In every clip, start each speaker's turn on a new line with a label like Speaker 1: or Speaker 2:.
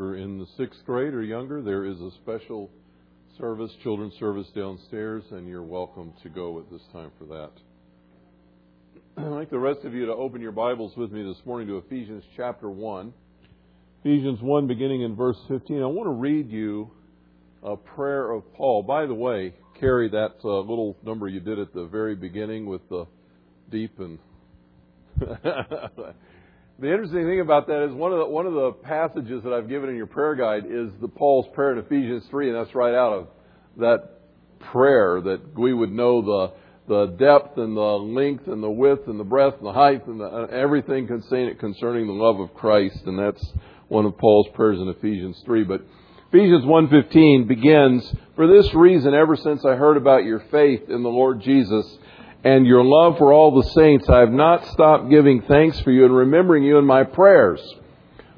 Speaker 1: you're in the sixth grade or younger, there is a special service, children's service downstairs, and you're welcome to go at this time for that. I'd like the rest of you to open your Bibles with me this morning to Ephesians chapter 1. Ephesians 1, beginning in verse 15. I want to read you a prayer of Paul. By the way, carry that uh, little number you did at the very beginning with the deep and. the interesting thing about that is one of the one of the passages that I've given in your prayer guide is the Paul's prayer in Ephesians three, and that's right out of that prayer that we would know the the depth and the length and the width and the breadth and the height and the, everything concerning concerning the love of Christ, and that's one of Paul's prayers in Ephesians three. But Ephesians 1:15 begins, "For this reason ever since I heard about your faith in the Lord Jesus and your love for all the saints, I have not stopped giving thanks for you and remembering you in my prayers."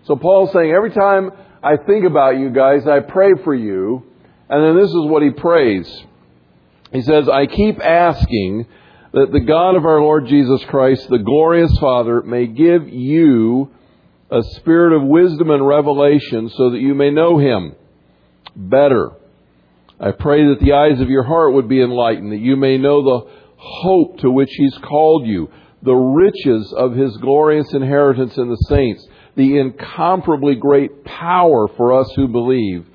Speaker 1: So Paul's saying every time I think about you guys, I pray for you. And then this is what he prays. He says, I keep asking that the God of our Lord Jesus Christ, the glorious Father, may give you a spirit of wisdom and revelation so that you may know him better. I pray that the eyes of your heart would be enlightened, that you may know the hope to which He's called you, the riches of His glorious inheritance in the saints, the incomparably great power for us who believe.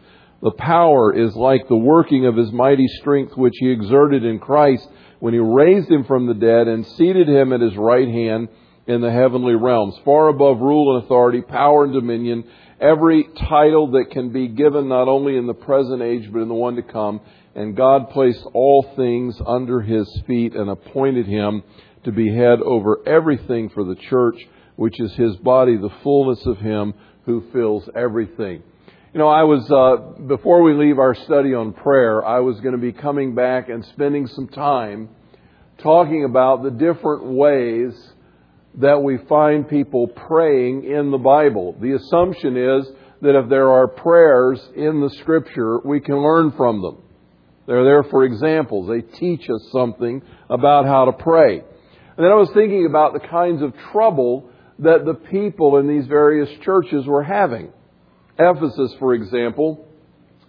Speaker 1: The power is like the working of His mighty strength which He exerted in Christ when He raised Him from the dead and seated Him at His right hand in the heavenly realms, far above rule and authority, power and dominion, every title that can be given not only in the present age but in the one to come. And God placed all things under his feet and appointed him to be head over everything for the church, which is his body, the fullness of him who fills everything. You know, I was, uh, before we leave our study on prayer, I was going to be coming back and spending some time talking about the different ways that we find people praying in the Bible. The assumption is that if there are prayers in the Scripture, we can learn from them. They're there for examples. They teach us something about how to pray. And then I was thinking about the kinds of trouble that the people in these various churches were having. Ephesus, for example,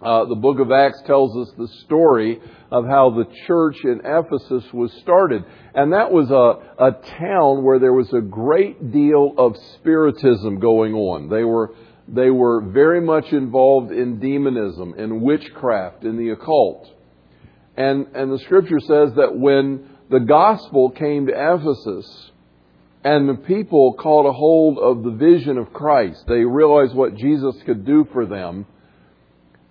Speaker 1: uh, the book of Acts tells us the story of how the church in Ephesus was started. And that was a, a town where there was a great deal of spiritism going on. They were, they were very much involved in demonism, in witchcraft, in the occult. And, and the scripture says that when the gospel came to Ephesus, and the people caught a hold of the vision of Christ, they realized what Jesus could do for them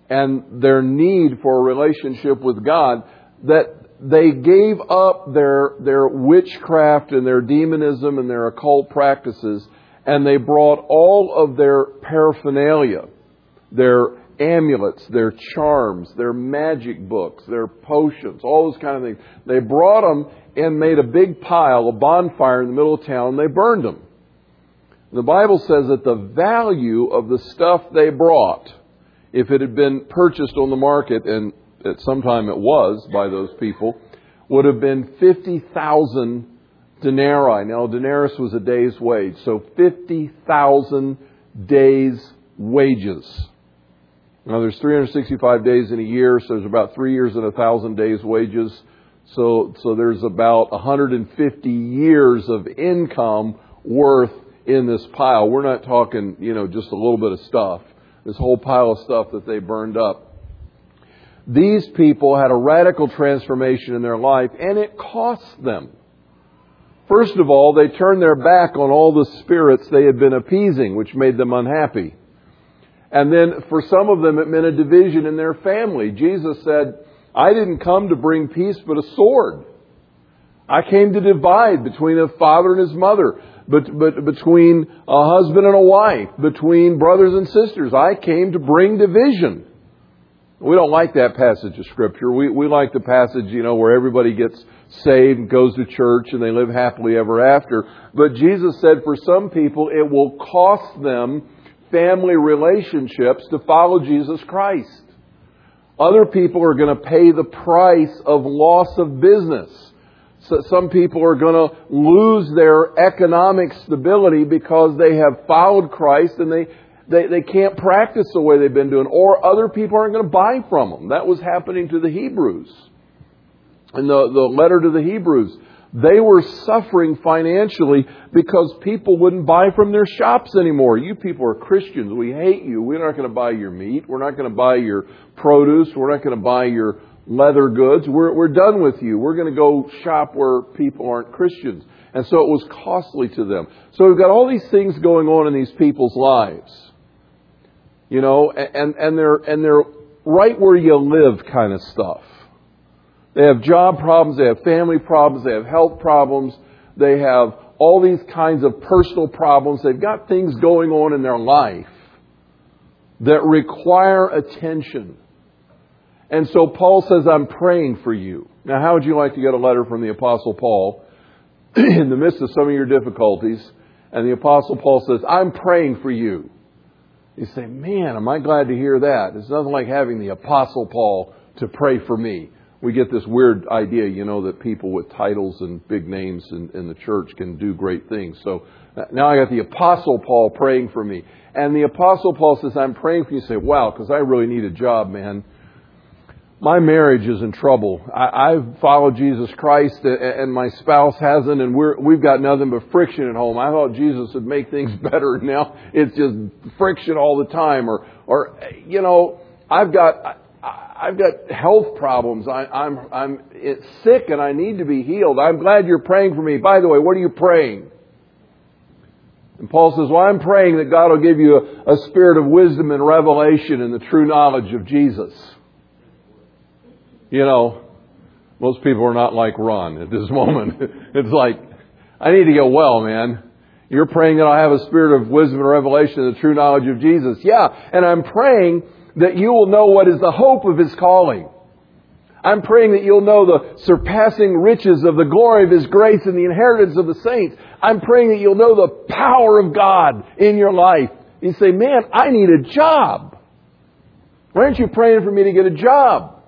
Speaker 1: and their need for a relationship with God that they gave up their, their witchcraft and their demonism and their occult practices and they brought all of their paraphernalia, their amulets, their charms, their magic books, their potions, all those kind of things. They brought them and made a big pile, a bonfire in the middle of town, and they burned them. The Bible says that the value of the stuff they brought if it had been purchased on the market, and at some time it was by those people, would have been 50,000 denarii. Now, denarius was a day's wage, so 50,000 days' wages. Now, there's 365 days in a year, so there's about three years and a thousand days' wages. So, so there's about 150 years of income worth in this pile. We're not talking, you know, just a little bit of stuff this whole pile of stuff that they burned up. These people had a radical transformation in their life, and it cost them. First of all, they turned their back on all the spirits they had been appeasing, which made them unhappy. And then for some of them, it meant a division in their family. Jesus said, I didn't come to bring peace, but a sword. I came to divide between a father and his mother, but, but between a husband and a wife, between brothers and sisters. I came to bring division. We don't like that passage of scripture. We, we like the passage, you know, where everybody gets saved and goes to church and they live happily ever after. But Jesus said for some people it will cost them family relationships to follow Jesus Christ. Other people are going to pay the price of loss of business. So some people are going to lose their economic stability because they have followed Christ and they, they, they can't practice the way they've been doing, or other people aren't going to buy from them. That was happening to the Hebrews. In the, the letter to the Hebrews, they were suffering financially because people wouldn't buy from their shops anymore. You people are Christians. We hate you. We're not going to buy your meat. We're not going to buy your produce. We're not going to buy your leather goods. We're, we're done with you. We're going to go shop where people aren't Christians. And so it was costly to them. So we've got all these things going on in these people's lives. You know, and, and they're, and they're right where you live kind of stuff. They have job problems, they have family problems, they have health problems, they have all these kinds of personal problems. They've got things going on in their life that require attention. And so Paul says, I'm praying for you. Now, how would you like to get a letter from the Apostle Paul in the midst of some of your difficulties? And the Apostle Paul says, I'm praying for you. You say, man, am I glad to hear that. It's nothing like having the Apostle Paul to pray for me. We get this weird idea, you know, that people with titles and big names in, in the church can do great things. So uh, now I got the Apostle Paul praying for me. And the Apostle Paul says, I'm praying for you. You say, wow, because I really need a job, man my marriage is in trouble. I, I've followed Jesus Christ and my spouse hasn't and we're, we've got nothing but friction at home. I thought Jesus would make things better. Now it's just friction all the time or, or, you know, I've got, I've got health problems. I, I'm, I'm sick and I need to be healed. I'm glad you're praying for me. By the way, what are you praying? And Paul says, well, I'm praying that God will give you a, a spirit of wisdom and revelation and the true knowledge of Jesus. You know, most people are not like Ron at this moment. it's like, I need to get well, man. You're praying that I have a spirit of wisdom and revelation and the true knowledge of Jesus. Yeah, and I'm praying that you will know what is the hope of His calling. I'm praying that you'll know the surpassing riches of the glory of His grace and the inheritance of the saints. I'm praying that you'll know the power of God in your life. You say, man, I need a job. Why aren't you praying for me to get a job?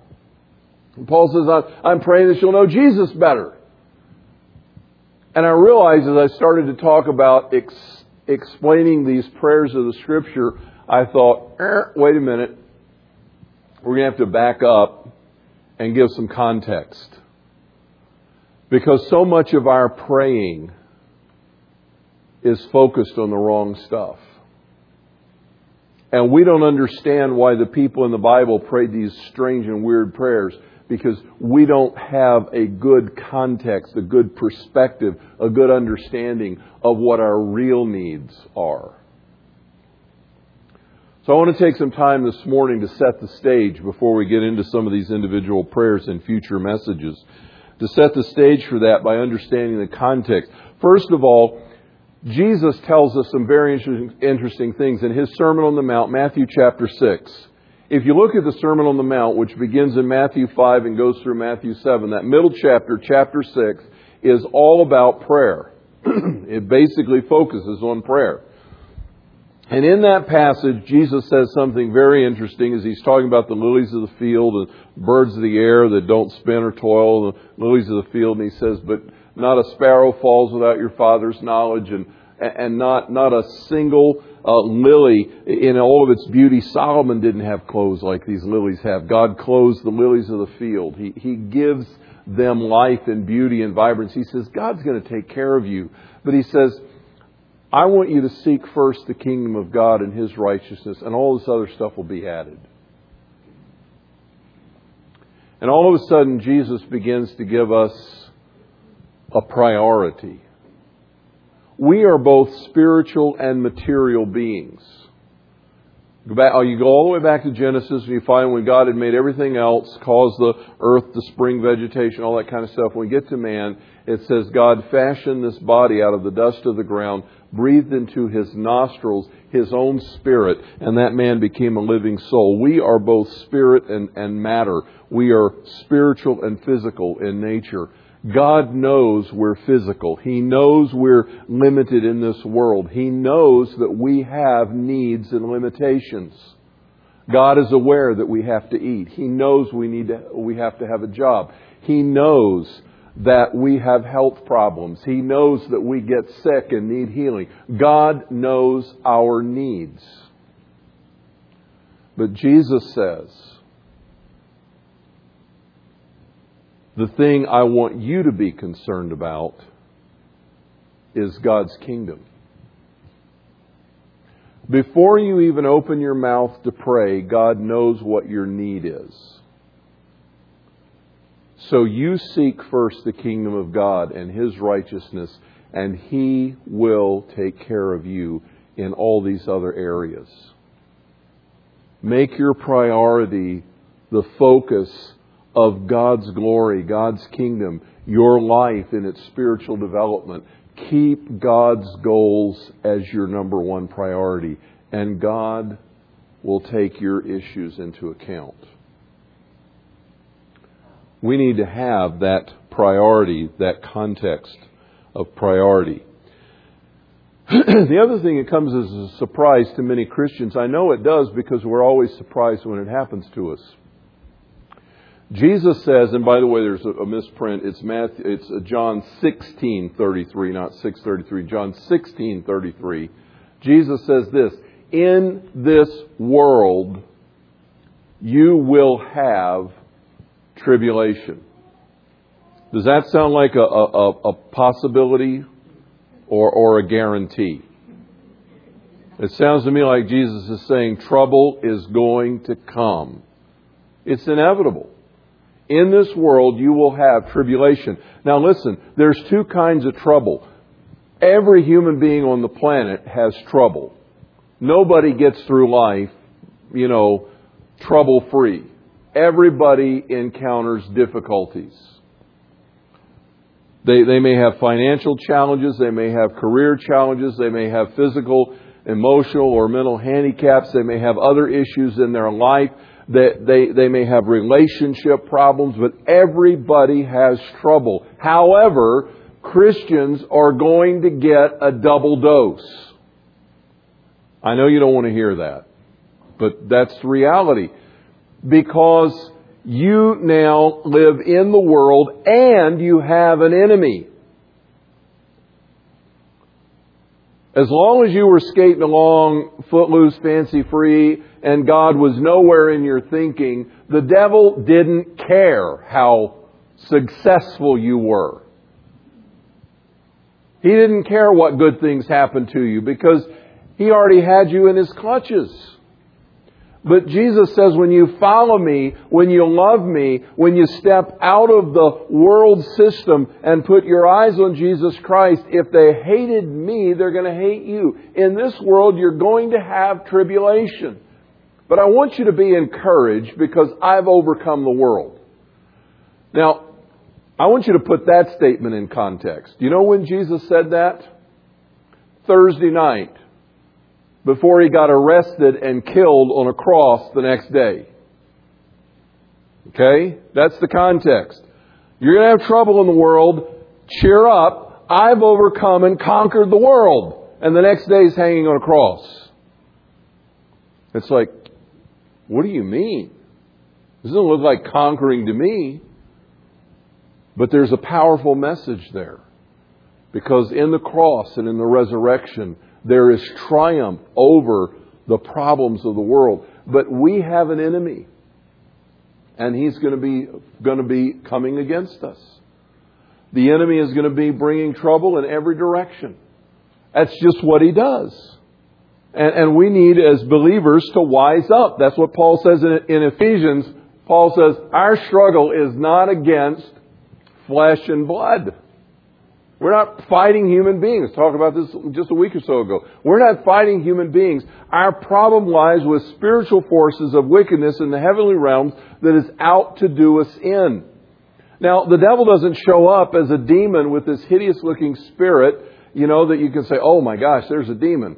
Speaker 1: And Paul says, I'm praying that you'll know Jesus better. And I realized as I started to talk about ex- explaining these prayers of the Scripture, I thought, er, wait a minute. We're going to have to back up and give some context. Because so much of our praying is focused on the wrong stuff. And we don't understand why the people in the Bible prayed these strange and weird prayers because we don't have a good context, a good perspective, a good understanding of what our real needs are. So I want to take some time this morning to set the stage before we get into some of these individual prayers and future messages. To set the stage for that by understanding the context. First of all, Jesus tells us some very interesting things in his Sermon on the Mount, Matthew chapter 6. If you look at the Sermon on the Mount, which begins in Matthew 5 and goes through Matthew 7, that middle chapter, chapter 6, is all about prayer. it basically focuses on prayer. And in that passage, Jesus says something very interesting as he's talking about the lilies of the field and birds of the air that don't spin or toil, the lilies of the field. And he says, but not a sparrow falls without your father's knowledge and, and not, not a single uh, lily in all of its beauty. Solomon didn't have clothes like these lilies have. God clothes the lilies of the field. He, he gives them life and beauty and vibrance. He says, God's going to take care of you. But he says, I want you to seek first the kingdom of God and his righteousness, and all this other stuff will be added. And all of a sudden, Jesus begins to give us a priority we are both spiritual and material beings. Go back, oh, you go all the way back to Genesis and you find when God had made everything else, caused the earth to spring vegetation, all that kind of stuff. When we get to man, it says God fashioned this body out of the dust of the ground, breathed into his nostrils his own spirit, and that man became a living soul. We are both spirit and, and matter. We are spiritual and physical in nature. God knows we're physical. He knows we're limited in this world. He knows that we have needs and limitations. God is aware that we have to eat. He knows we need to, we have to have a job. He knows that we have health problems. He knows that we get sick and need healing. God knows our needs. But Jesus says, the thing I want you to be concerned about is God's kingdom. Before you even open your mouth to pray, God knows what your need is. So you seek first the kingdom of God and His righteousness, and He will take care of you in all these other areas. Make your priority the focus of God's glory, God's kingdom, your life in its spiritual development. Keep God's goals as your number one priority, and God will take your issues into account. We need to have that priority, that context of priority. the other thing that comes as a surprise to many Christians, I know it does because we're always surprised when it happens to us. Jesus says, and by the way, there's a, misprint. It's Matthew, it's uh, John 16:33, not 6:33. John 16:33. Jesus says this: In this world, you will have tribulation. Does that sound like a, a, a possibility or, or a guarantee? It sounds to me like Jesus is saying trouble is going to come. It's inevitable. In this world, you will have tribulation. Now, listen, there's two kinds of trouble. Every human being on the planet has trouble. Nobody gets through life, you know, trouble free. Everybody encounters difficulties. They, they may have financial challenges, they may have career challenges, they may have physical, emotional, or mental handicaps, they may have other issues in their life, they, they, they may have relationship problems, but everybody has trouble. However, Christians are going to get a double dose. I know you don't want to hear that, but that's the reality because you now live in the world and you have an enemy. As long as you were skating along footloose, fancy free, and God was nowhere in your thinking, the devil didn't care how successful you were. He didn't care what good things happened to you because he already had you in his clutches. But Jesus says, when you follow me, when you love me, when you step out of the world system and put your eyes on Jesus Christ, if they hated me, they're going to hate you. In this world, you're going to have tribulation. But I want you to be encouraged because I've overcome the world. Now, I want you to put that statement in context. You know when Jesus said that? Thursday night before he got arrested and killed on a cross the next day. Okay? That's the context. You're going to have trouble in the world. Cheer up. I've overcome and conquered the world. And the next day he's hanging on a cross. It's like, what do you mean? This doesn't look like conquering to me. But there's a powerful message there. Because in the cross and in the resurrection, there is triumph over the problems of the world. But we have an enemy. And he's going to be, going to be coming against us. The enemy is going to be bringing trouble in every direction. That's just what he does. And, and we need, as believers, to wise up. That's what Paul says in, in Ephesians. Paul says, Our struggle is not against flesh and blood. We're not fighting human beings. Talked about this just a week or so ago. We're not fighting human beings. Our problem lies with spiritual forces of wickedness in the heavenly realms that is out to do us in. Now, the devil doesn't show up as a demon with this hideous looking spirit, you know, that you can say, oh my gosh, there's a demon.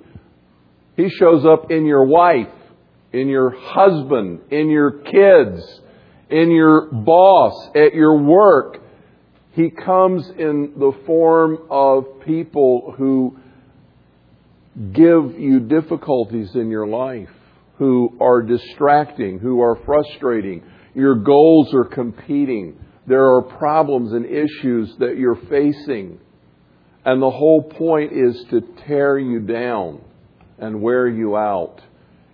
Speaker 1: He shows up in your wife, in your husband, in your kids, in your boss, at your work, he comes in the form of people who give you difficulties in your life, who are distracting, who are frustrating. Your goals are competing. There are problems and issues that you're facing. And the whole point is to tear you down and wear you out.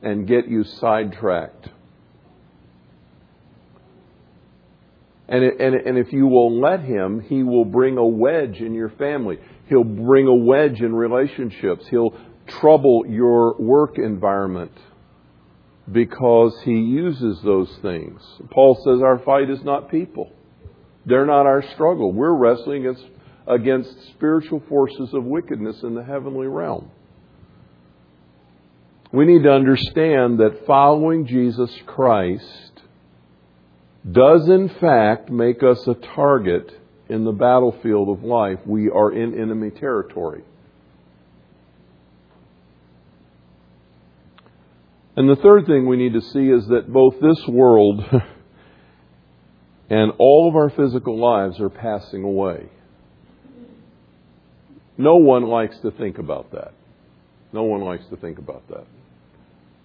Speaker 1: and get you sidetracked. And, and, and if you will let him, he will bring a wedge in your family. He'll bring a wedge in relationships. He'll trouble your work environment because he uses those things. Paul says our fight is not people. They're not our struggle. We're wrestling against, against spiritual forces of wickedness in the heavenly realm. We need to understand that following Jesus Christ does in fact make us a target in the battlefield of life. We are in enemy territory. And the third thing we need to see is that both this world and all of our physical lives are passing away. No one likes to think about that. No one likes to think about that.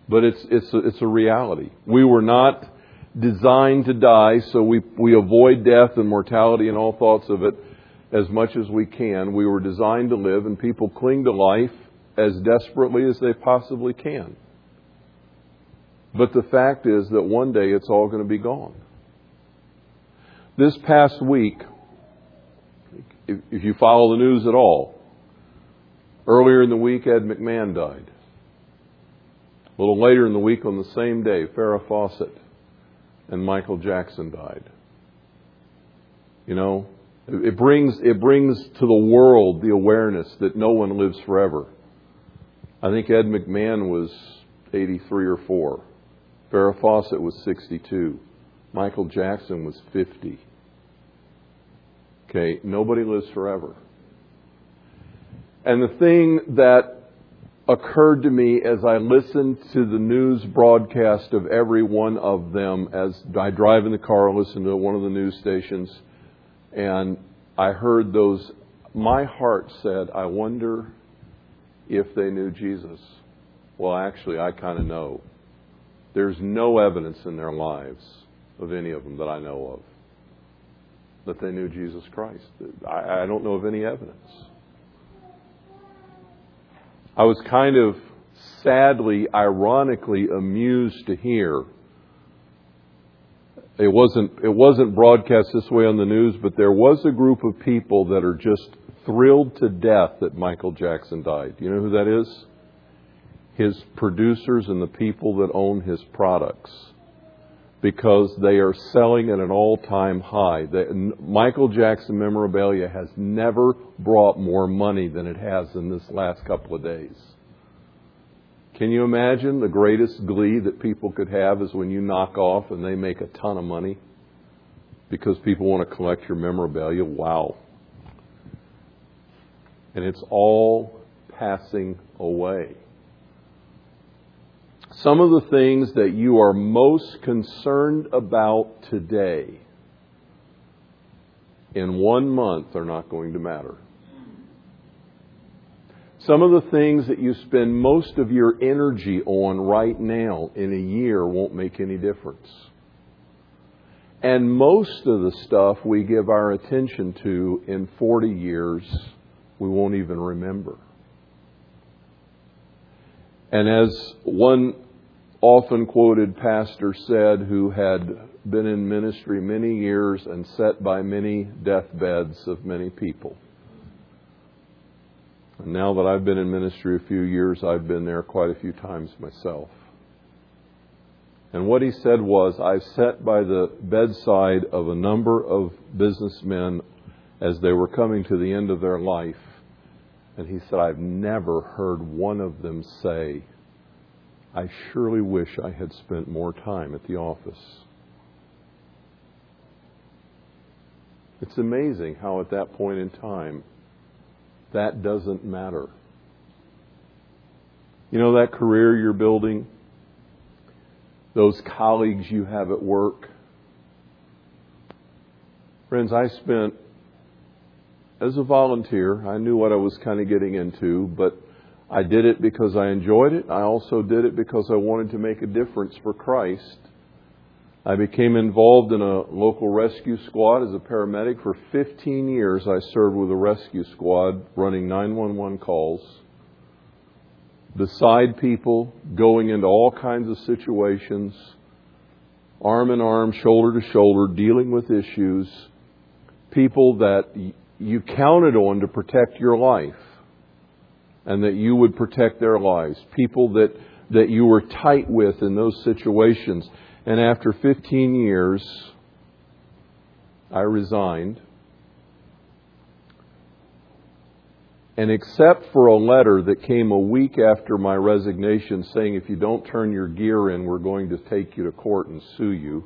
Speaker 1: But it's, it's, a, it's a reality. We were not designed to die, so we, we avoid death and mortality and all thoughts of it as much as we can. We were designed to live, and people cling to life as desperately as they possibly can. But the fact is that one day it's all going to be gone. This past week, if you follow the news at all, earlier in the week, Ed McMahon died. A little later in the week, on the same day, Farrah Fawcett and Michael Jackson died. You know, it brings, it brings to the world the awareness that no one lives forever. I think Ed McMahon was 83 or 4. Farrah Fawcett was 62. Michael Jackson was 50. Okay, nobody lives forever. And the thing that occurred to me as I listened to the news broadcast of every one of them as I drive in the car, listen to one of the news stations, and I heard those, my heart said, I wonder if they knew Jesus. Well, actually, I kind of know. There's no evidence in their lives of any of them that I know of that they knew Jesus Christ. I, I don't know of any evidence. I was kind of sadly, ironically amused to hear. It wasn't, it wasn't broadcast this way on the news, but there was a group of people that are just thrilled to death that Michael Jackson died. You know who that is? his producers and the people that own his products because they are selling at an all time high. The, Michael Jackson memorabilia has never brought more money than it has in this last couple of days. Can you imagine the greatest glee that people could have is when you knock off and they make a ton of money because people want to collect your memorabilia? Wow. And it's all passing away some of the things that you are most concerned about today in one month are not going to matter. Some of the things that you spend most of your energy on right now in a year won't make any difference. And most of the stuff we give our attention to in 40 years, we won't even remember. And as one often quoted pastor said, who had been in ministry many years and sat by many deathbeds of many people. And now that I've been in ministry a few years, I've been there quite a few times myself. And what he said was, I've sat by the bedside of a number of businessmen as they were coming to the end of their life. And he said, I've never heard one of them say, I surely wish I had spent more time at the office. It's amazing how, at that point in time, that doesn't matter. You know, that career you're building, those colleagues you have at work. Friends, I spent, as a volunteer, I knew what I was kind of getting into, but I did it because I enjoyed it. I also did it because I wanted to make a difference for Christ. I became involved in a local rescue squad as a paramedic. For 15 years, I served with a rescue squad running 911 calls. beside people, going into all kinds of situations, arm in arm, shoulder to shoulder, dealing with issues, people that you counted on to protect your life and that you would protect their lives, people that, that you were tight with in those situations. And after 15 years, I resigned. And except for a letter that came a week after my resignation saying, if you don't turn your gear in, we're going to take you to court and sue you,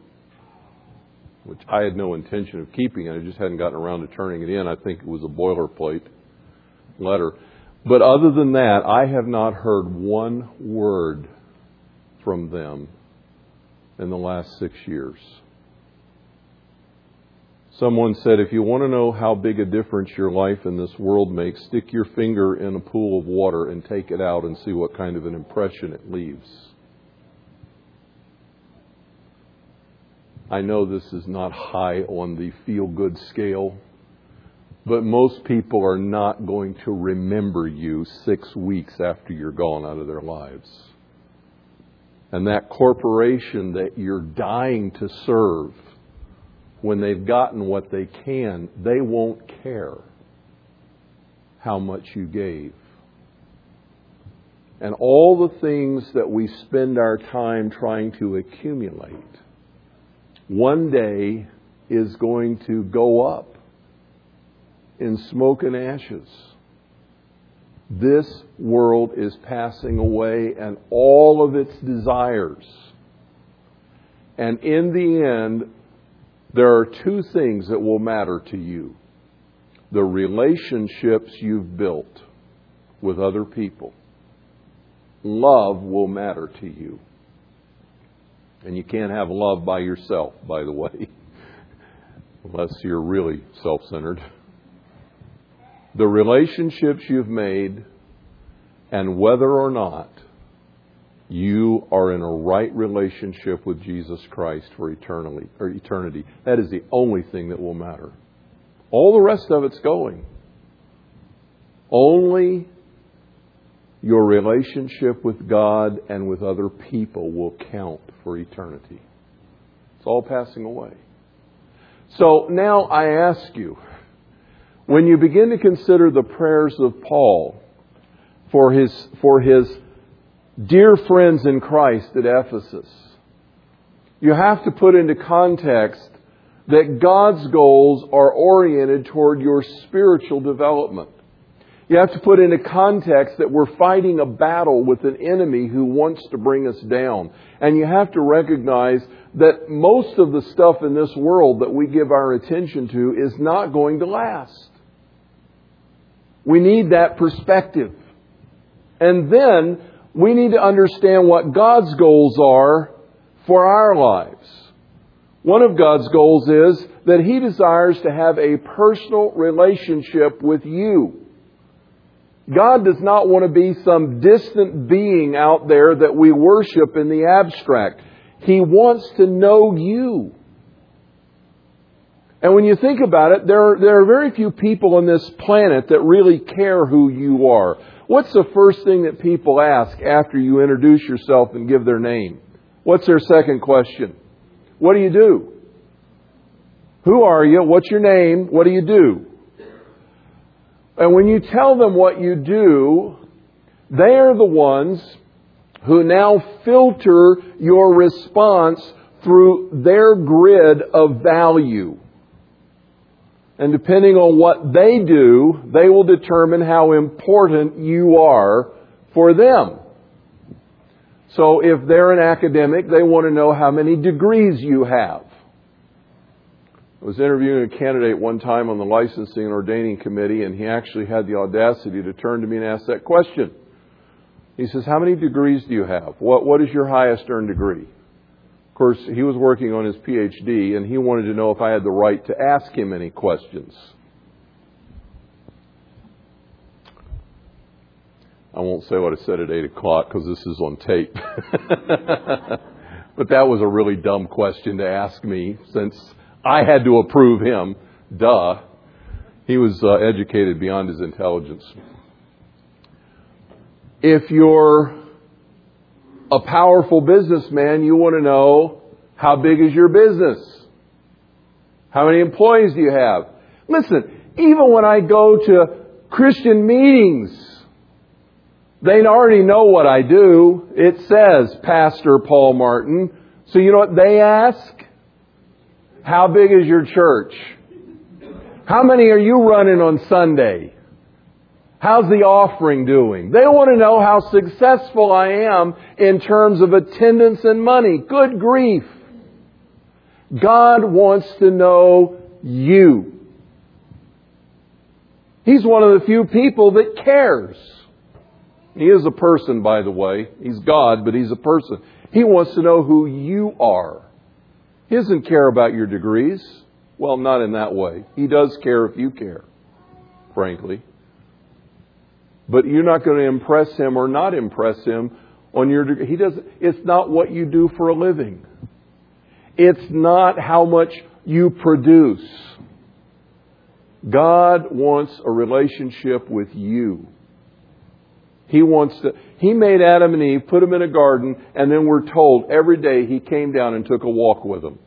Speaker 1: which I had no intention of keeping. And I just hadn't gotten around to turning it in. I think it was a boilerplate letter. But other than that, I have not heard one word from them in the last six years. Someone said, if you want to know how big a difference your life in this world makes, stick your finger in a pool of water and take it out and see what kind of an impression it leaves. I know this is not high on the feel good scale, but most people are not going to remember you six weeks after you're gone out of their lives. And that corporation that you're dying to serve when they've gotten what they can, they won't care how much you gave. And all the things that we spend our time trying to accumulate, one day is going to go up in smoke and ashes. This world is passing away and all of its desires. And in the end, there are two things that will matter to you the relationships you've built with other people. Love will matter to you. And you can't have love by yourself, by the way, unless you're really self centered. The relationships you've made, and whether or not you are in a right relationship with Jesus Christ for eternally or eternity. That is the only thing that will matter. All the rest of it's going. Only your relationship with God and with other people will count for eternity. It's all passing away. So now I ask you, when you begin to consider the prayers of Paul for his, for his dear friends in Christ at Ephesus, you have to put into context that God's goals are oriented toward your spiritual development. You have to put into context that we're fighting a battle with an enemy who wants to bring us down. And you have to recognize that most of the stuff in this world that we give our attention to is not going to last. We need that perspective. And then we need to understand what God's goals are for our lives. One of God's goals is that He desires to have a personal relationship with you. God does not want to be some distant being out there that we worship in the abstract. He wants to know you. And when you think about it, there are, there are very few people on this planet that really care who you are. What's the first thing that people ask after you introduce yourself and give their name? What's their second question? What do you do? Who are you? What's your name? What do you do? And when you tell them what you do, they are the ones who now filter your response through their grid of value. And depending on what they do, they will determine how important you are for them. So if they're an academic, they want to know how many degrees you have. I was interviewing a candidate one time on the licensing and ordaining committee, and he actually had the audacity to turn to me and ask that question. He says, How many degrees do you have? What, what is your highest earned degree? Course, he was working on his PhD, and he wanted to know if I had the right to ask him any questions. I won't say what I said at 8 o'clock because this is on tape. but that was a really dumb question to ask me since I had to approve him. Duh. He was uh, educated beyond his intelligence. If you're a powerful businessman, you want to know how big is your business? How many employees do you have? Listen, even when I go to Christian meetings, they already know what I do. It says Pastor Paul Martin. So you know what they ask? How big is your church? How many are you running on Sunday? How's the offering doing? They want to know how successful I am in terms of attendance and money. Good grief. God wants to know you. He's one of the few people that cares. He is a person, by the way. He's God, but he's a person. He wants to know who you are. He doesn't care about your degrees. Well, not in that way. He does care if you care, frankly. But you're not going to impress him or not impress him on your degree. He doesn't, it's not what you do for a living. It's not how much you produce. God wants a relationship with you. He wants to, He made Adam and Eve, put them in a garden, and then we're told every day He came down and took a walk with them.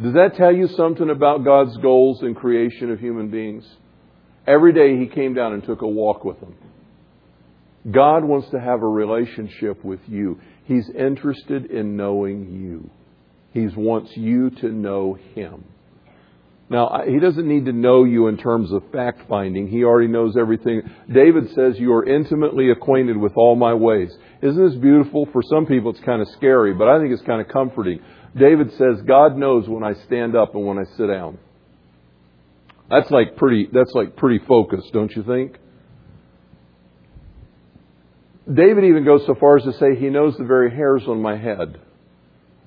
Speaker 1: Does that tell you something about God's goals in creation of human beings? Every day He came down and took a walk with them. God wants to have a relationship with you. He's interested in knowing you. He wants you to know Him. Now, he doesn't need to know you in terms of fact finding. He already knows everything. David says, You are intimately acquainted with all my ways. Isn't this beautiful? For some people, it's kind of scary, but I think it's kind of comforting. David says, God knows when I stand up and when I sit down. That's like pretty, that's like pretty focused, don't you think? David even goes so far as to say he knows the very hairs on my head.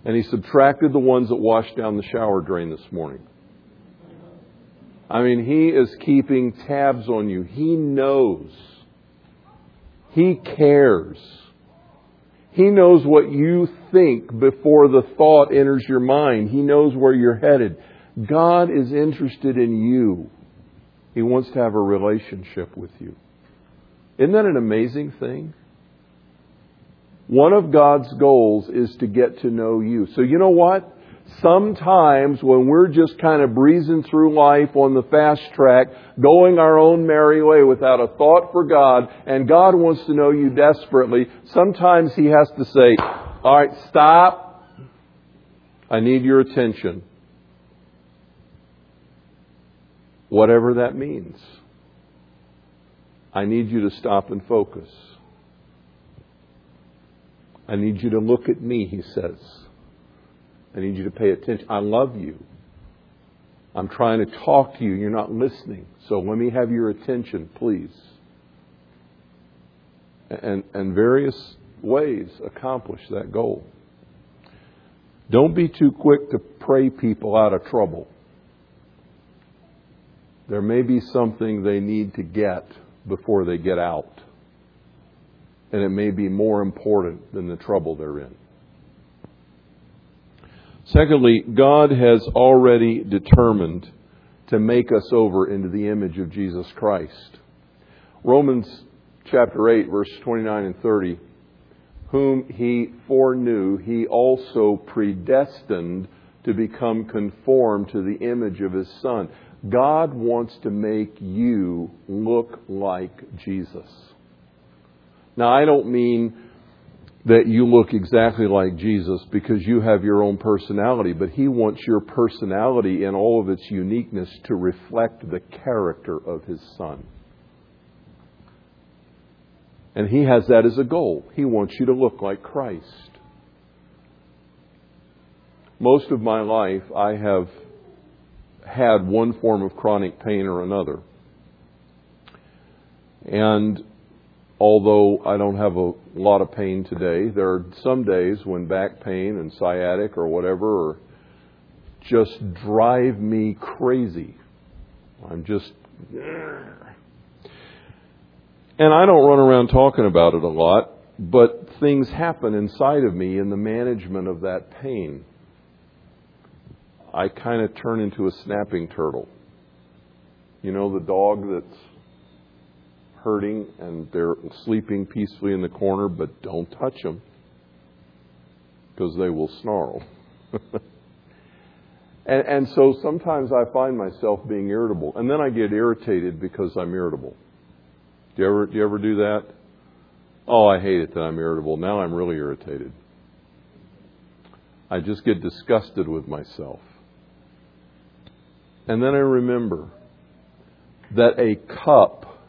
Speaker 1: And he subtracted the ones that washed down the shower drain this morning. I mean, He is keeping tabs on you. He knows. He cares. He knows what you think before the thought enters your mind. He knows where you're headed. God is interested in you. He wants to have a relationship with you. Isn't that an amazing thing? One of God's goals is to get to know you. So you know what? sometimes when we're just kind of breezing through life on the fast track, going our own merry way without a thought for God, and God wants to know you desperately, sometimes He has to say, All right, stop. I need your attention. Whatever that means. I need you to stop and focus. I need you to look at me, he says. I need you to pay attention. I love you. I'm trying to talk to you. You're not listening. So let me have your attention, please. And, and various ways accomplish that goal. Don't be too quick to pray people out of trouble. There may be something they need to get before they get out. And it may be more important than the trouble they're in. Secondly, God has already determined to make us over into the image of Jesus Christ. Romans chapter 8, verse 29 and 30. Whom he foreknew, he also predestined to become conformed to the image of his Son. God wants to make you look like Jesus. Now, I don't mean that you look exactly like Jesus because you have your own personality, but He wants your personality in all of its uniqueness to reflect the character of His Son. And He has that as a goal. He wants you to look like Christ. Most of my life, I have had one form of chronic pain or another. And although I don't have a lot of pain today, there are some days when back pain and sciatic or whatever just drive me crazy. I'm just. And I don't run around talking about it a lot, but things happen inside of me in the management of that pain. I kind of turn into a snapping turtle. You know, the dog that's hurting and they're sleeping peacefully in the corner, but don't touch them because they will snarl. and, and so sometimes I find myself being irritable, and then I get irritated because I'm irritable. Do you ever do you ever do that? Oh, I hate it that I'm irritable. Now I'm really irritated. I just get disgusted with myself. And then I remember that a cup,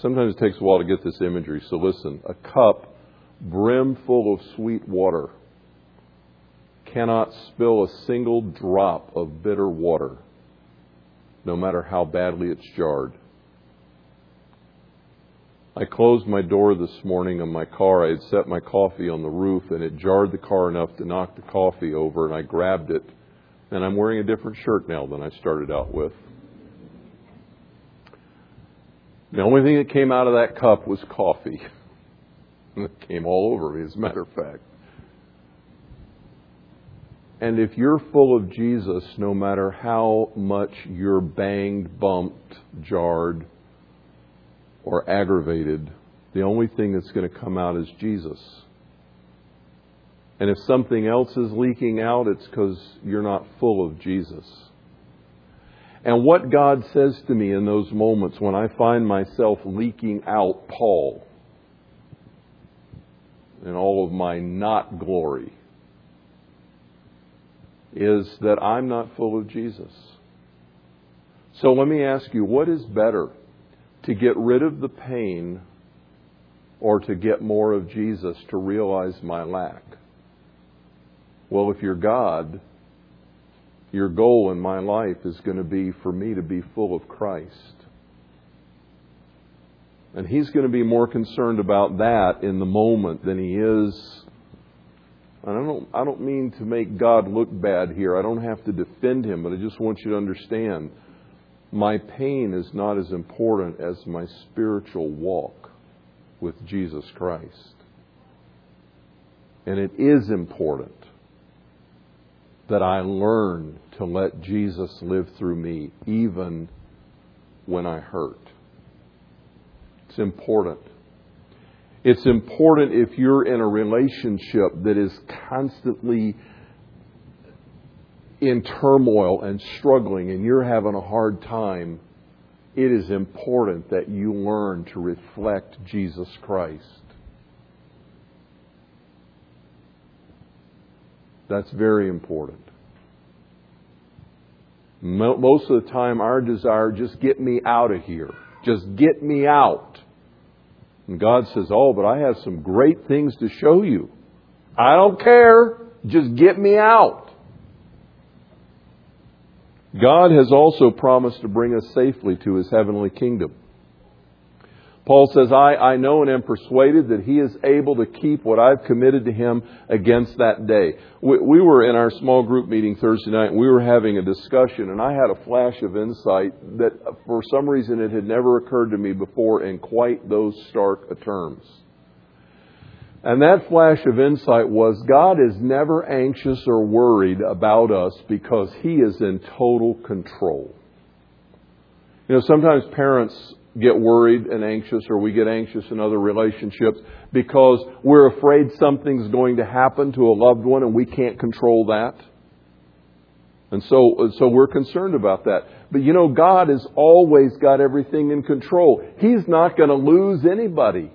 Speaker 1: sometimes it takes a while to get this imagery, so listen, a cup brimful of sweet water cannot spill a single drop of bitter water, no matter how badly it's jarred. I closed my door this morning on my car. I had set my coffee on the roof and it jarred the car enough to knock the coffee over and I grabbed it and I'm wearing a different shirt now than I started out with. The only thing that came out of that cup was coffee. it came all over me, as a matter of fact. And if you're full of Jesus, no matter how much you're banged, bumped, jarred, or aggravated, the only thing that's going to come out is Jesus. And if something else is leaking out, it's because you're not full of Jesus. And what God says to me in those moments when I find myself leaking out Paul and all of my not glory is that I'm not full of Jesus. So let me ask you, what is better? To get rid of the pain or to get more of Jesus to realize my lack? Well, if you're God, your goal in my life is going to be for me to be full of Christ. And he's going to be more concerned about that in the moment than he is. And I don't, I don't mean to make God look bad here. I don't have to defend him, but I just want you to understand my pain is not as important as my spiritual walk with Jesus Christ. And it is important that I learn to let Jesus live through me even when I hurt. It's important. It's important if you're in a relationship that is constantly in turmoil and struggling and you're having a hard time. It is important that you learn to reflect Jesus Christ. That's very important. Most of the time, our desire, just get me out of here. Just get me out. And God says, Oh, but I have some great things to show you. I don't care. Just get me out. God has also promised to bring us safely to his heavenly kingdom. Paul says, I, I know and am persuaded that he is able to keep what I've committed to him against that day. We, we were in our small group meeting Thursday night, and we were having a discussion, and I had a flash of insight that uh, for some reason it had never occurred to me before in quite those stark terms. And that flash of insight was God is never anxious or worried about us because He is in total control. You know, sometimes parents get worried and anxious or we get anxious in other relationships because we're afraid something's going to happen to a loved one and we can't control that. And so, so we're concerned about that. But you know, God has always got everything in control. He's not going to lose anybody.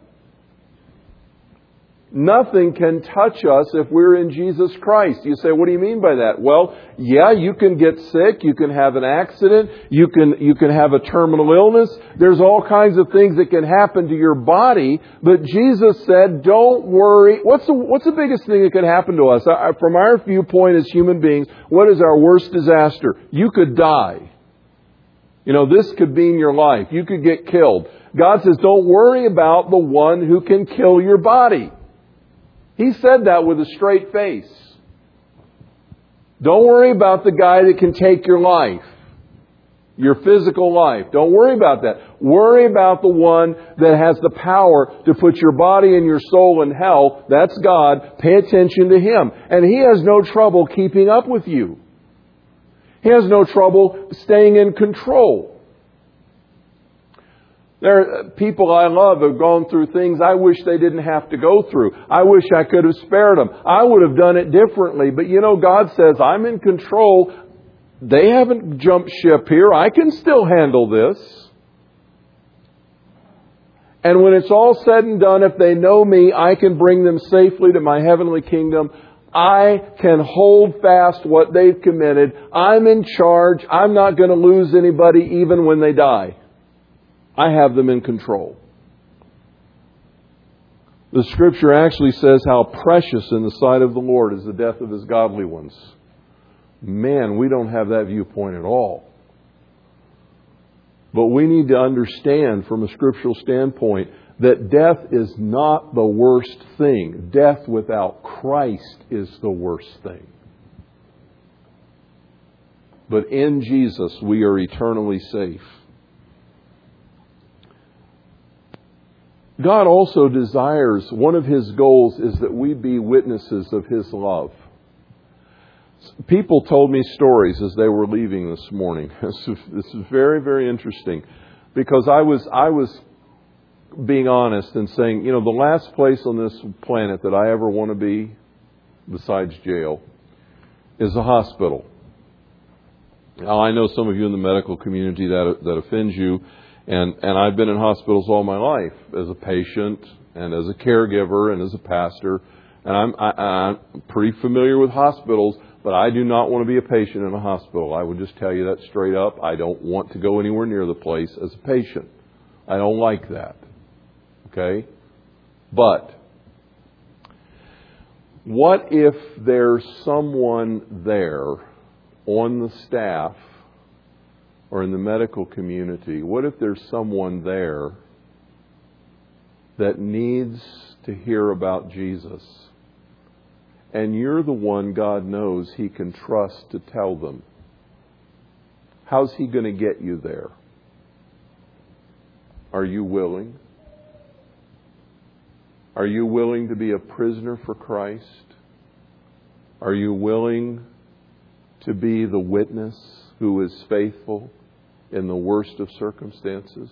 Speaker 1: Nothing can touch us if we're in Jesus Christ. You say, what do you mean by that? Well, yeah, you can get sick, you can have an accident, you can, you can have a terminal illness. There's all kinds of things that can happen to your body, but Jesus said, don't worry. What's the, what's the biggest thing that could happen to us? From our viewpoint as human beings, what is our worst disaster? You could die. You know, this could be in your life. You could get killed. God says, don't worry about the one who can kill your body. He said that with a straight face. Don't worry about the guy that can take your life, your physical life. Don't worry about that. Worry about the one that has the power to put your body and your soul in hell. That's God. Pay attention to Him. And He has no trouble keeping up with you. He has no trouble staying in control. There are people I love have gone through things I wish they didn't have to go through. I wish I could have spared them. I would have done it differently. But you know, God says, I'm in control. They haven't jumped ship here. I can still handle this. And when it's all said and done, if they know me, I can bring them safely to my heavenly kingdom. I can hold fast what they've committed. I'm in charge. I'm not going to lose anybody even when they die. I have them in control. The scripture actually says how precious in the sight of the Lord is the death of his godly ones. Man, we don't have that viewpoint at all. But we need to understand from a scriptural standpoint that death is not the worst thing. Death without Christ is the worst thing. But in Jesus, we are eternally safe. God also desires, one of His goals is that we be witnesses of His love people told me stories as they were leaving this morning. This is, very, very interesting because I was, I was being honest and saying, you know, the last place on this planet that I ever want to be, besides jail, is a hospital. Now, I know some of you in the medical community that, that offends you, and, and I've been in hospitals all my life as a patient and as a caregiver and as a pastor, and I'm, I, I'm pretty familiar with hospitals. But I do not want to be a patient in a hospital. I would just tell you that straight up. I don't want to go anywhere near the place as a patient. I don't like that. Okay? But what if there's someone there on the staff or in the medical community? What if there's someone there that needs to hear about Jesus? and you're the one God knows He can trust to tell them. How's He going to get you there? Are you willing? Are you willing to be a prisoner for Christ? Are you willing to be the witness who is faithful in the worst of circumstances?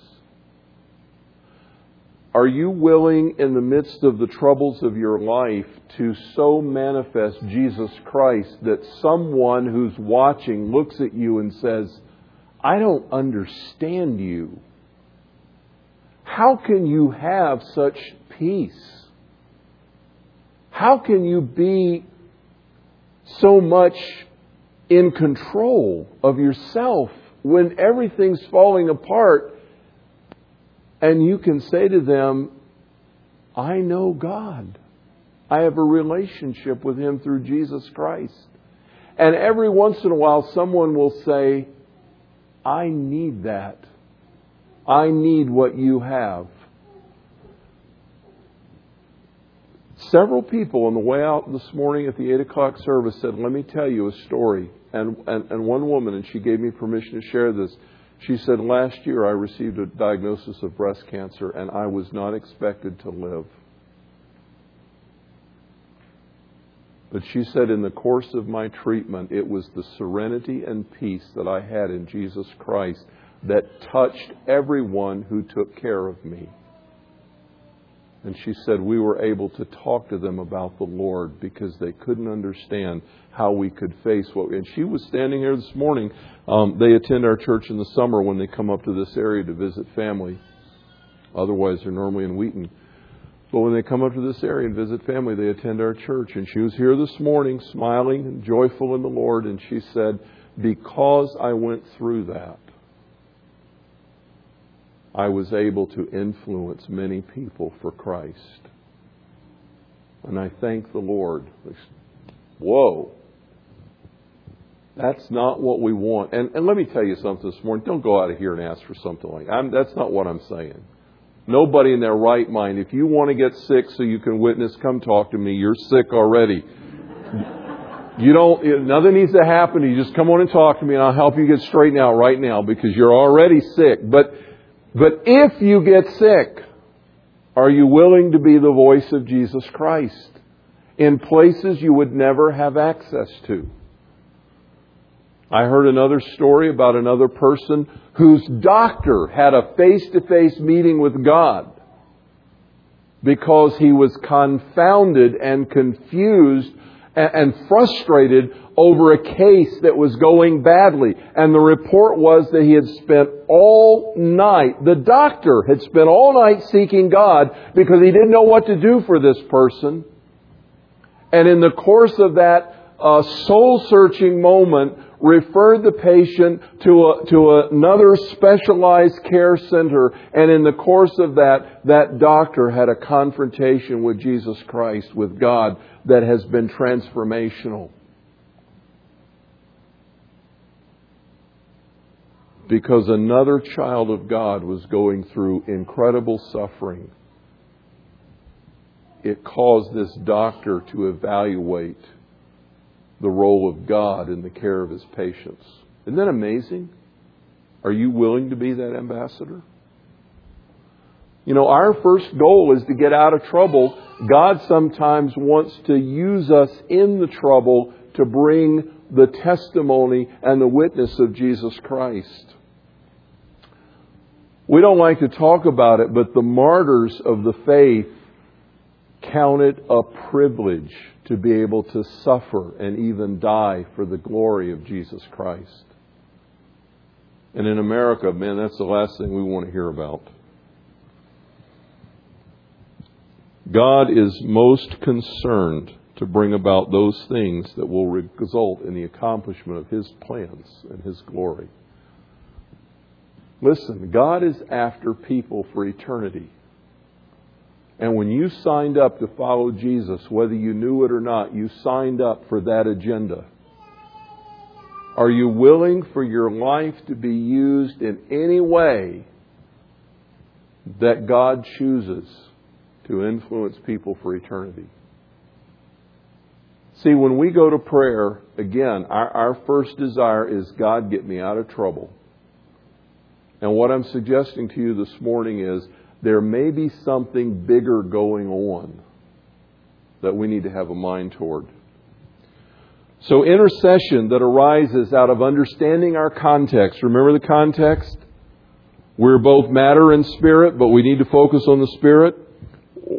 Speaker 1: Are you willing in the midst of the troubles of your life to so manifest Jesus Christ that someone who's watching looks at you and says, I don't understand you. How can you have such peace? How can you be so much in control of yourself when everything's falling apart and you can say to them, I know God. I have a relationship with Him through Jesus Christ. And every once in a while, someone will say, I need that. I need what you have. Several people on the way out this morning at the 8 o'clock service said, Let me tell you a story. And, and, and one woman, and she gave me permission to share this, she said, Last year I received a diagnosis of breast cancer and I was not expected to live. But she said, in the course of my treatment, it was the serenity and peace that I had in Jesus Christ that touched everyone who took care of me. And she said, we were able to talk to them about the Lord because they couldn't understand how we could face what. And she was standing here this morning. Um, they attend our church in the summer when they come up to this area to visit family. Otherwise, they're normally in Wheaton. But when they come up to this area and visit family, they attend our church. And she was here this morning, smiling and joyful in the Lord. And she said, Because I went through that, I was able to influence many people for Christ. And I thank the Lord. Whoa. That's not what we want. And, and let me tell you something this morning. Don't go out of here and ask for something like that. That's not what I'm saying. Nobody in their right mind, if you want to get sick so you can witness, come talk to me. You're sick already. You don't, nothing needs to happen. You just come on and talk to me and I'll help you get straightened out right now because you're already sick. But but if you get sick, are you willing to be the voice of Jesus Christ in places you would never have access to? I heard another story about another person whose doctor had a face to face meeting with God because he was confounded and confused and frustrated over a case that was going badly. And the report was that he had spent all night, the doctor had spent all night seeking God because he didn't know what to do for this person. And in the course of that uh, soul searching moment, referred the patient to, a, to another specialized care center, and in the course of that, that doctor had a confrontation with Jesus Christ, with God, that has been transformational. Because another child of God was going through incredible suffering. It caused this doctor to evaluate the role of God in the care of his patients. Isn't that amazing? Are you willing to be that ambassador? You know, our first goal is to get out of trouble. God sometimes wants to use us in the trouble to bring the testimony and the witness of Jesus Christ. We don't like to talk about it, but the martyrs of the faith count it a privilege to be able to suffer and even die for the glory of Jesus Christ. And in America, man, that's the last thing we want to hear about. God is most concerned to bring about those things that will result in the accomplishment of His plans and His glory. Listen, God is after people for eternity. And when you signed up to follow Jesus, whether you knew it or not, you signed up for that agenda. Are you willing for your life to be used in any way that God chooses to influence people for eternity? See, when we go to prayer, again, our, our first desire is God, get me out of trouble. And what I'm suggesting to you this morning is there may be something bigger going on that we need to have a mind toward. So, intercession that arises out of understanding our context. Remember the context? We're both matter and spirit, but we need to focus on the spirit.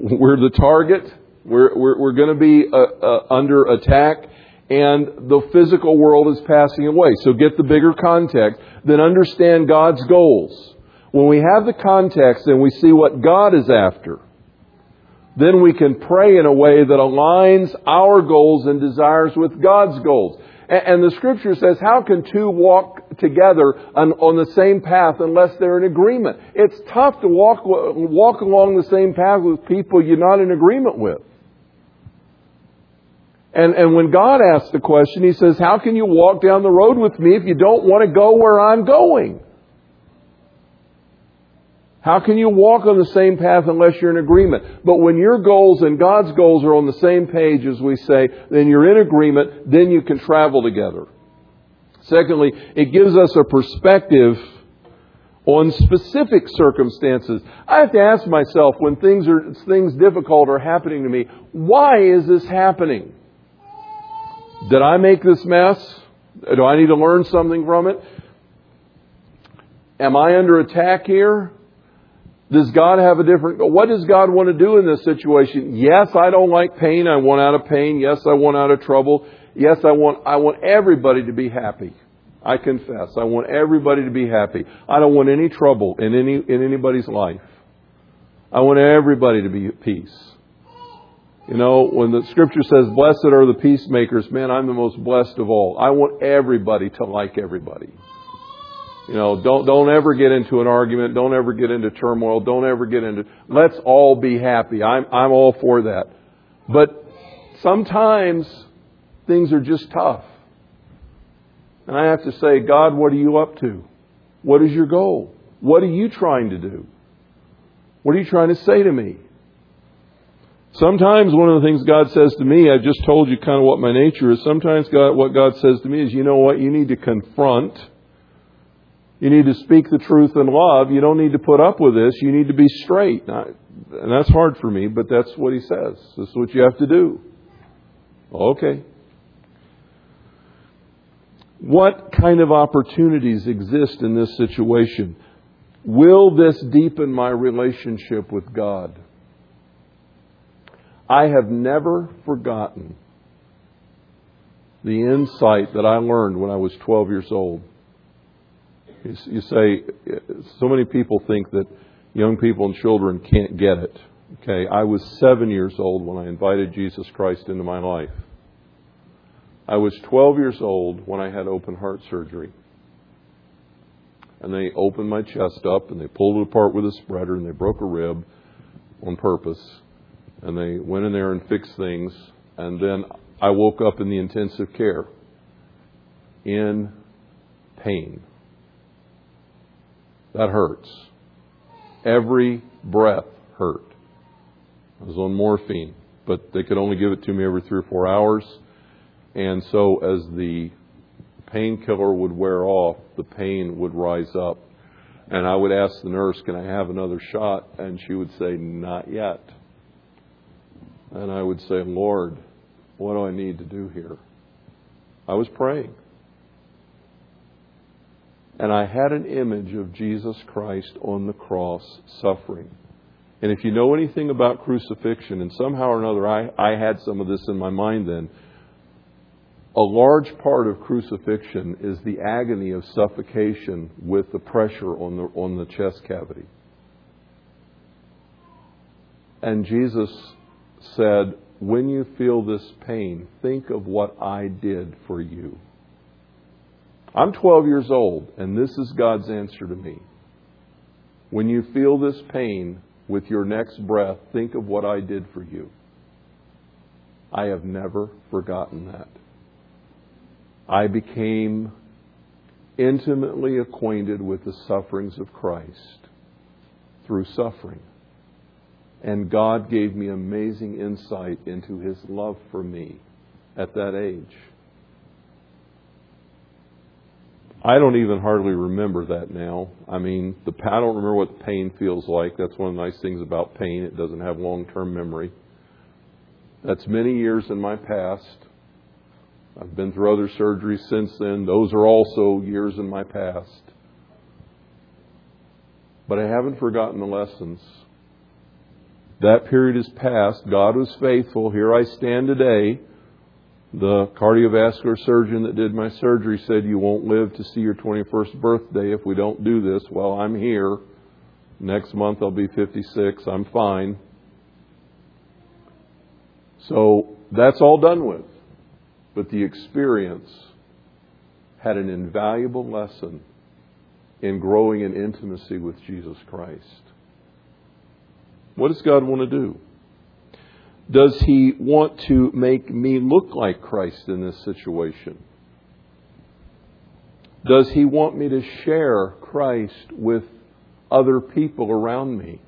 Speaker 1: We're the target. We're, we're, we're going to be uh, uh, under attack, and the physical world is passing away. So, get the bigger context. Then understand God's goals. When we have the context and we see what God is after, then we can pray in a way that aligns our goals and desires with God's goals. And the scripture says, how can two walk together on, the same path unless they're in agreement? It's tough to walk, walk along the same path with people you're not in agreement with. And, and when God asks the question, He says, how can you walk down the road with me if you don't want to go where I'm going? How can you walk on the same path unless you're in agreement? But when your goals and God's goals are on the same page, as we say, then you're in agreement, then you can travel together. Secondly, it gives us a perspective on specific circumstances. I have to ask myself when things are things difficult are happening to me, why is this happening? Did I make this mess? Do I need to learn something from it? Am I under attack here? Does God have a different, what does God want to do in this situation? Yes, I don't like pain. I want out of pain. Yes, I want out of trouble. Yes, I want, I want everybody to be happy. I confess. I want everybody to be happy. I don't want any trouble in any, in anybody's life. I want everybody to be at peace. You know, when the scripture says, blessed are the peacemakers, man, I'm the most blessed of all. I want everybody to like everybody. You know, don't, don't ever get into an argument. Don't ever get into turmoil. Don't ever get into, let's all be happy. I'm, I'm all for that. But sometimes things are just tough. And I have to say, God, what are you up to? What is your goal? What are you trying to do? What are you trying to say to me? Sometimes one of the things God says to me, I just told you kind of what my nature is. Sometimes God, what God says to me is, you know what? You need to confront you need to speak the truth in love. You don't need to put up with this. You need to be straight. And that's hard for me, but that's what he says. This is what you have to do. Okay. What kind of opportunities exist in this situation? Will this deepen my relationship with God? I have never forgotten the insight that I learned when I was 12 years old. You say, so many people think that young people and children can't get it. Okay, I was seven years old when I invited Jesus Christ into my life. I was 12 years old when I had open heart surgery. And they opened my chest up and they pulled it apart with a spreader and they broke a rib on purpose. And they went in there and fixed things. And then I woke up in the intensive care in pain. That hurts. Every breath hurt. I was on morphine, but they could only give it to me every three or four hours. And so as the painkiller would wear off, the pain would rise up. And I would ask the nurse, Can I have another shot? And she would say, Not yet. And I would say, Lord, what do I need to do here? I was praying. And I had an image of Jesus Christ on the cross suffering. And if you know anything about crucifixion, and somehow or another I, I had some of this in my mind then, a large part of crucifixion is the agony of suffocation with the pressure on the, on the chest cavity. And Jesus said, When you feel this pain, think of what I did for you. I'm 12 years old, and this is God's answer to me. When you feel this pain with your next breath, think of what I did for you. I have never forgotten that. I became intimately acquainted with the sufferings of Christ through suffering. And God gave me amazing insight into His love for me at that age. I don't even hardly remember that now. I mean, the I don't remember what the pain feels like. That's one of the nice things about pain. It doesn't have long-term memory. That's many years in my past. I've been through other surgeries since then. Those are also years in my past. But I haven't forgotten the lessons. That period is past. God was faithful. Here I stand today the cardiovascular surgeon that did my surgery said, You won't live to see your 21st birthday if we don't do this. Well, I'm here. Next month I'll be 56. I'm fine. So that's all done with. But the experience had an invaluable lesson in growing in intimacy with Jesus Christ. What does God want to do? Does he want to make me look like Christ in this situation? Does he want me to share Christ with other people around me?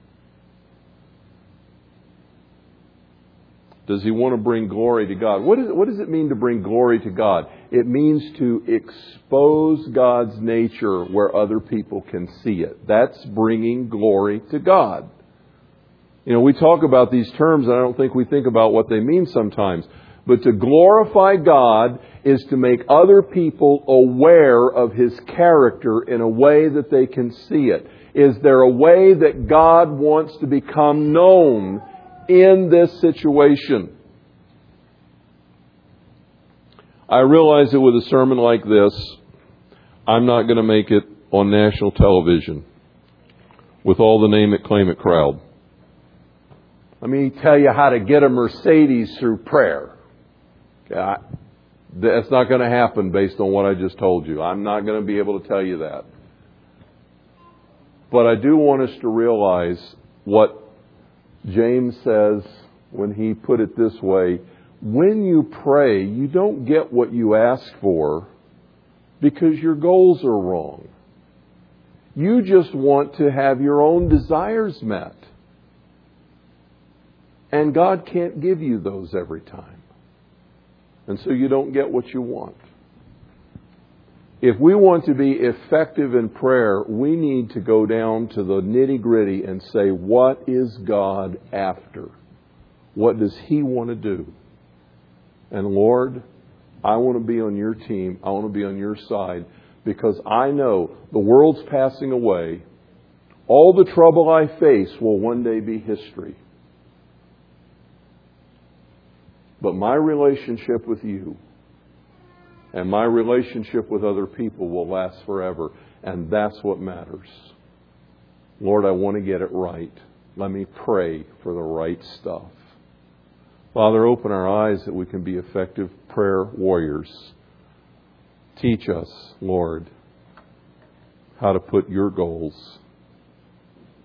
Speaker 1: Does he want to bring glory to God? What, is, what does it mean to bring glory to God? It means to expose God's nature where other people can see it. That's bringing glory to God. You know, we talk about these terms and I don't think we think about what they mean sometimes. But to glorify God is to make other people aware of His character in a way that they can see it. Is there a way that God wants to become known in this situation? I realize that with a sermon like this, I'm not going to make it on national television with all the name it, claim it crowd. Let me tell you how to get a Mercedes through prayer. That's not going to happen based on what I just told you. I'm not going to be able to tell you that. But I do want us to realize what James says when he put it this way when you pray, you don't get what you ask for because your goals are wrong. You just want to have your own desires met. And God can't give you those every time. And so you don't get what you want. If we want to be effective in prayer, we need to go down to the nitty gritty and say, what is God after? What does He want to do? And Lord, I want to be on your team. I want to be on your side because I know the world's passing away. All the trouble I face will one day be history. But my relationship with you and my relationship with other people will last forever. And that's what matters. Lord, I want to get it right. Let me pray for the right stuff. Father, open our eyes that we can be effective prayer warriors. Teach us, Lord, how to put your goals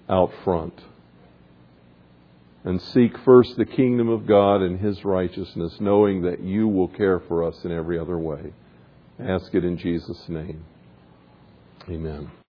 Speaker 1: out front. And seek first the kingdom of God and his righteousness, knowing that you will care for us in every other way. Ask it in Jesus' name. Amen.